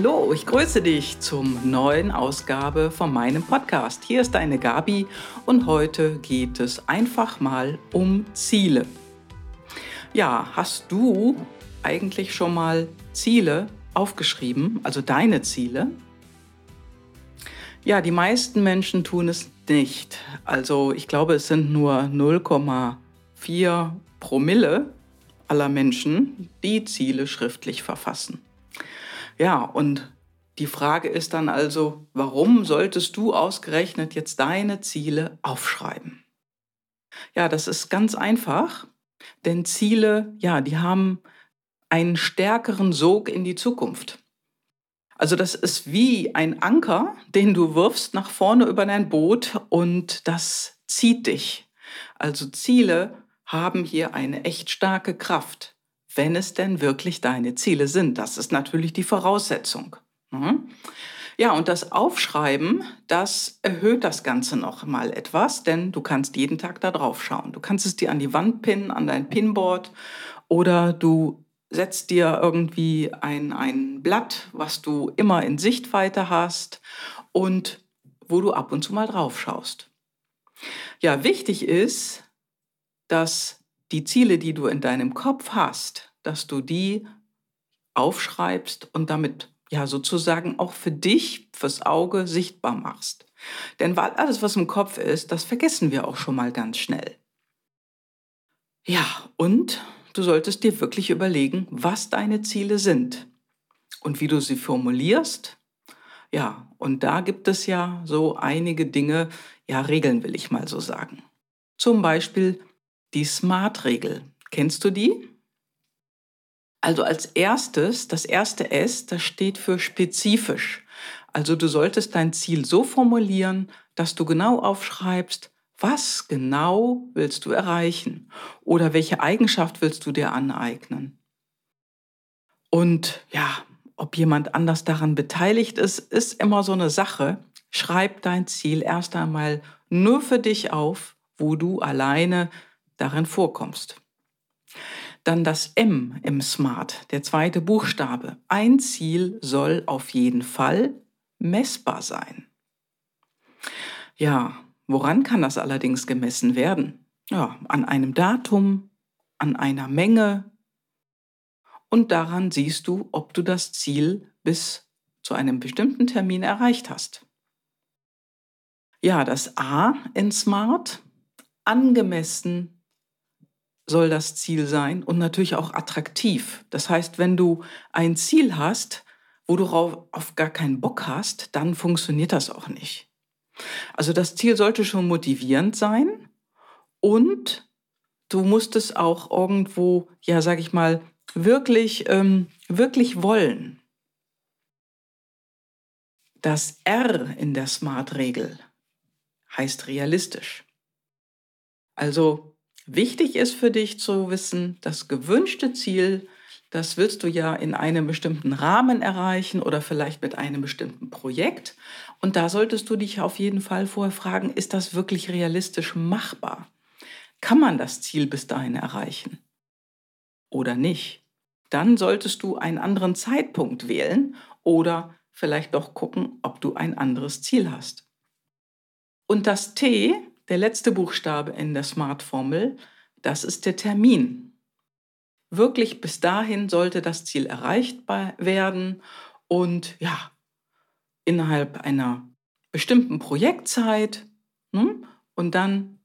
Hallo, ich grüße dich zum neuen Ausgabe von meinem Podcast. Hier ist deine Gabi und heute geht es einfach mal um Ziele. Ja, hast du eigentlich schon mal Ziele aufgeschrieben, also deine Ziele? Ja, die meisten Menschen tun es nicht. Also ich glaube, es sind nur 0,4 Promille aller Menschen, die Ziele schriftlich verfassen. Ja, und die Frage ist dann also, warum solltest du ausgerechnet jetzt deine Ziele aufschreiben? Ja, das ist ganz einfach, denn Ziele, ja, die haben einen stärkeren Sog in die Zukunft. Also das ist wie ein Anker, den du wirfst nach vorne über dein Boot und das zieht dich. Also Ziele haben hier eine echt starke Kraft wenn es denn wirklich deine Ziele sind. Das ist natürlich die Voraussetzung. Mhm. Ja, und das Aufschreiben, das erhöht das Ganze noch mal etwas, denn du kannst jeden Tag da drauf schauen. Du kannst es dir an die Wand pinnen, an dein Pinboard oder du setzt dir irgendwie ein, ein Blatt, was du immer in Sichtweite hast und wo du ab und zu mal drauf schaust. Ja, wichtig ist, dass die Ziele, die du in deinem Kopf hast, dass du die aufschreibst und damit ja sozusagen auch für dich, fürs Auge sichtbar machst. Denn weil alles, was im Kopf ist, das vergessen wir auch schon mal ganz schnell. Ja, und du solltest dir wirklich überlegen, was deine Ziele sind und wie du sie formulierst. Ja, und da gibt es ja so einige Dinge, ja, Regeln will ich mal so sagen. Zum Beispiel die SMART-Regel. Kennst du die? Also als erstes, das erste S, das steht für spezifisch. Also du solltest dein Ziel so formulieren, dass du genau aufschreibst, was genau willst du erreichen oder welche Eigenschaft willst du dir aneignen. Und ja, ob jemand anders daran beteiligt ist, ist immer so eine Sache. Schreib dein Ziel erst einmal nur für dich auf, wo du alleine darin vorkommst. Dann das M im Smart, der zweite Buchstabe. Ein Ziel soll auf jeden Fall messbar sein. Ja, woran kann das allerdings gemessen werden? Ja, an einem Datum, an einer Menge. Und daran siehst du, ob du das Ziel bis zu einem bestimmten Termin erreicht hast. Ja, das A in Smart, angemessen soll das Ziel sein und natürlich auch attraktiv. Das heißt, wenn du ein Ziel hast, wo du auf gar keinen Bock hast, dann funktioniert das auch nicht. Also das Ziel sollte schon motivierend sein und du musst es auch irgendwo, ja, sag ich mal, wirklich, ähm, wirklich wollen. Das R in der Smart-Regel heißt realistisch. Also Wichtig ist für dich zu wissen, das gewünschte Ziel, das willst du ja in einem bestimmten Rahmen erreichen oder vielleicht mit einem bestimmten Projekt. Und da solltest du dich auf jeden Fall vorher fragen, ist das wirklich realistisch machbar? Kann man das Ziel bis dahin erreichen? Oder nicht? Dann solltest du einen anderen Zeitpunkt wählen oder vielleicht doch gucken, ob du ein anderes Ziel hast. Und das T der letzte Buchstabe in der Smart-Formel, das ist der Termin. Wirklich bis dahin sollte das Ziel erreicht werden und ja, innerhalb einer bestimmten Projektzeit ne, und dann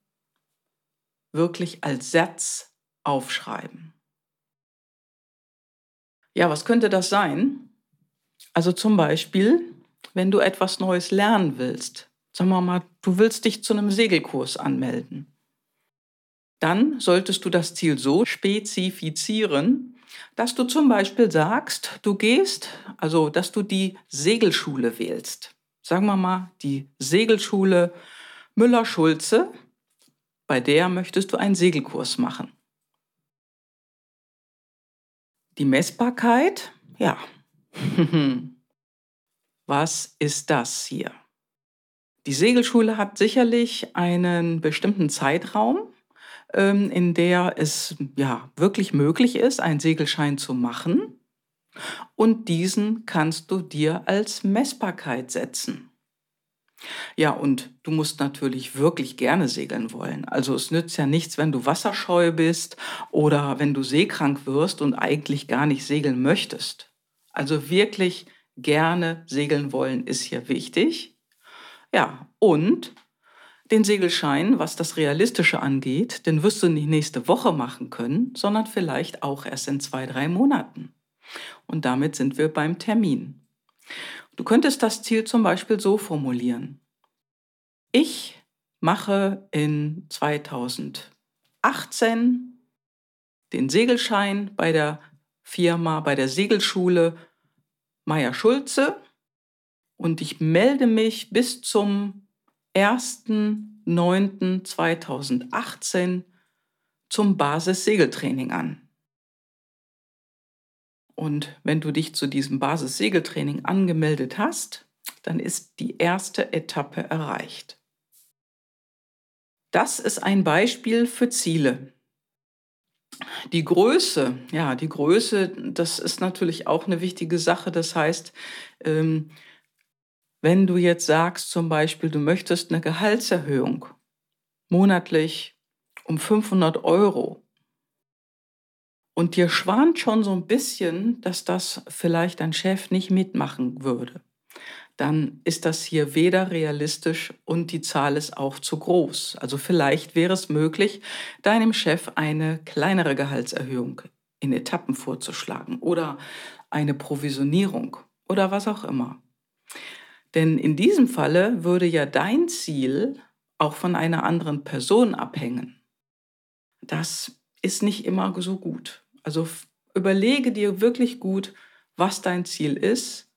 wirklich als Satz aufschreiben. Ja, was könnte das sein? Also zum Beispiel, wenn du etwas Neues lernen willst, sagen wir mal, du willst dich zu einem Segelkurs anmelden. Dann solltest du das Ziel so spezifizieren, dass du zum Beispiel sagst, du gehst, also dass du die Segelschule wählst. Sagen wir mal, die Segelschule Müller-Schulze, bei der möchtest du einen Segelkurs machen. Die Messbarkeit, ja. Was ist das hier? Die Segelschule hat sicherlich einen bestimmten Zeitraum, ähm, in der es ja wirklich möglich ist, einen Segelschein zu machen. Und diesen kannst du dir als Messbarkeit setzen. Ja, und du musst natürlich wirklich gerne segeln wollen. Also es nützt ja nichts, wenn du wasserscheu bist oder wenn du seekrank wirst und eigentlich gar nicht segeln möchtest. Also wirklich gerne segeln wollen ist hier wichtig. Ja, und den Segelschein, was das Realistische angeht, den wirst du nicht nächste Woche machen können, sondern vielleicht auch erst in zwei, drei Monaten. Und damit sind wir beim Termin. Du könntest das Ziel zum Beispiel so formulieren. Ich mache in 2018 den Segelschein bei der Firma, bei der Segelschule Meier Schulze und ich melde mich bis zum 1.9.2018 zum Basis-Segeltraining an. Und wenn du dich zu diesem Basis-Segeltraining angemeldet hast, dann ist die erste Etappe erreicht. Das ist ein Beispiel für Ziele. Die Größe, ja, die Größe, das ist natürlich auch eine wichtige Sache. Das heißt, ähm, wenn du jetzt sagst zum Beispiel, du möchtest eine Gehaltserhöhung monatlich um 500 Euro und dir schwant schon so ein bisschen, dass das vielleicht dein Chef nicht mitmachen würde, dann ist das hier weder realistisch und die Zahl ist auch zu groß. Also vielleicht wäre es möglich, deinem Chef eine kleinere Gehaltserhöhung in Etappen vorzuschlagen oder eine Provisionierung oder was auch immer. Denn in diesem Falle würde ja dein Ziel auch von einer anderen Person abhängen. Das ist nicht immer so gut. Also überlege dir wirklich gut, was dein Ziel ist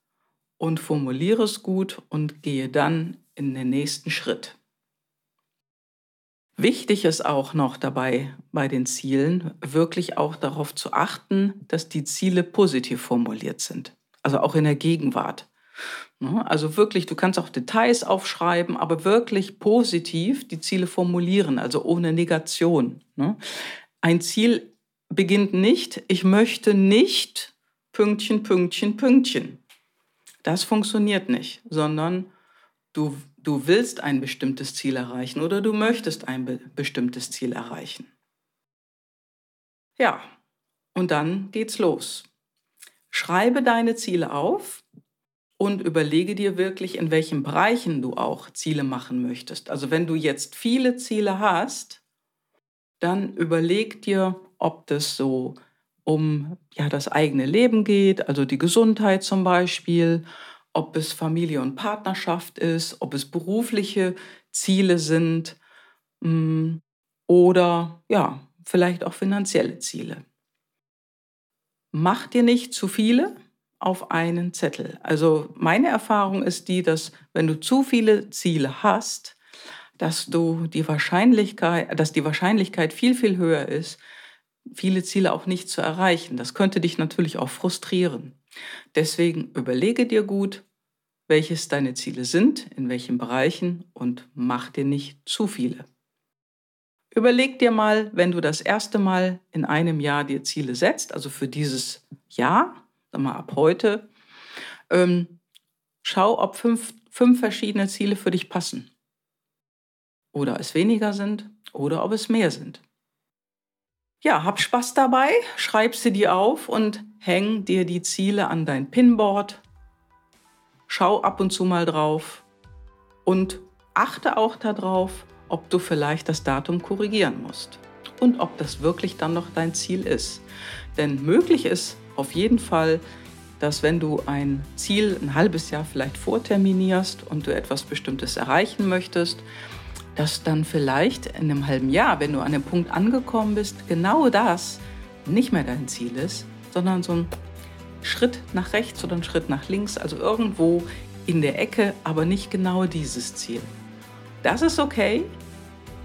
und formuliere es gut und gehe dann in den nächsten Schritt. Wichtig ist auch noch dabei bei den Zielen wirklich auch darauf zu achten, dass die Ziele positiv formuliert sind, also auch in der Gegenwart. Ne? Also wirklich, du kannst auch Details aufschreiben, aber wirklich positiv die Ziele formulieren, also ohne Negation. Ne? Ein Ziel beginnt nicht, ich möchte nicht Pünktchen, Pünktchen, Pünktchen. Das funktioniert nicht, sondern du, du willst ein bestimmtes Ziel erreichen oder du möchtest ein be bestimmtes Ziel erreichen. Ja, und dann geht's los. Schreibe deine Ziele auf und überlege dir wirklich, in welchen Bereichen du auch Ziele machen möchtest. Also wenn du jetzt viele Ziele hast, dann überleg dir, ob das so um ja, das eigene Leben geht, also die Gesundheit zum Beispiel, ob es Familie und Partnerschaft ist, ob es berufliche Ziele sind mm, oder ja, vielleicht auch finanzielle Ziele. Mach dir nicht zu viele auf einen Zettel. Also meine Erfahrung ist die, dass wenn du zu viele Ziele hast, dass du die Wahrscheinlichkeit, dass die Wahrscheinlichkeit viel, viel höher ist, viele Ziele auch nicht zu erreichen. Das könnte dich natürlich auch frustrieren. Deswegen überlege dir gut, welches deine Ziele sind, in welchen Bereichen und mach dir nicht zu viele. Überleg dir mal, wenn du das erste Mal in einem Jahr dir Ziele setzt, also für dieses Jahr, sag mal ab heute, ähm, schau, ob fünf, fünf verschiedene Ziele für dich passen. Oder es weniger sind oder ob es mehr sind. Ja, hab Spaß dabei, schreib sie dir auf und häng dir die Ziele an dein Pinboard. Schau ab und zu mal drauf und achte auch darauf, ob du vielleicht das Datum korrigieren musst und ob das wirklich dann noch dein Ziel ist. Denn möglich ist auf jeden Fall, dass wenn du ein Ziel ein halbes Jahr vielleicht vorterminierst und du etwas Bestimmtes erreichen möchtest, dass dann vielleicht in einem halben Jahr, wenn du an dem Punkt angekommen bist, genau das nicht mehr dein Ziel ist, sondern so ein Schritt nach rechts oder ein Schritt nach links, also irgendwo in der Ecke, aber nicht genau dieses Ziel. Das ist okay.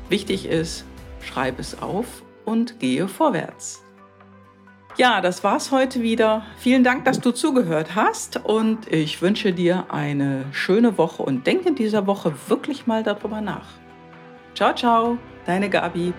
Wichtig ist, schreib es auf und gehe vorwärts. Ja, das war's heute wieder. Vielen Dank, dass du zugehört hast und ich wünsche dir eine schöne Woche und denke in dieser Woche wirklich mal darüber nach. Ciao, ciao, deine Gabi.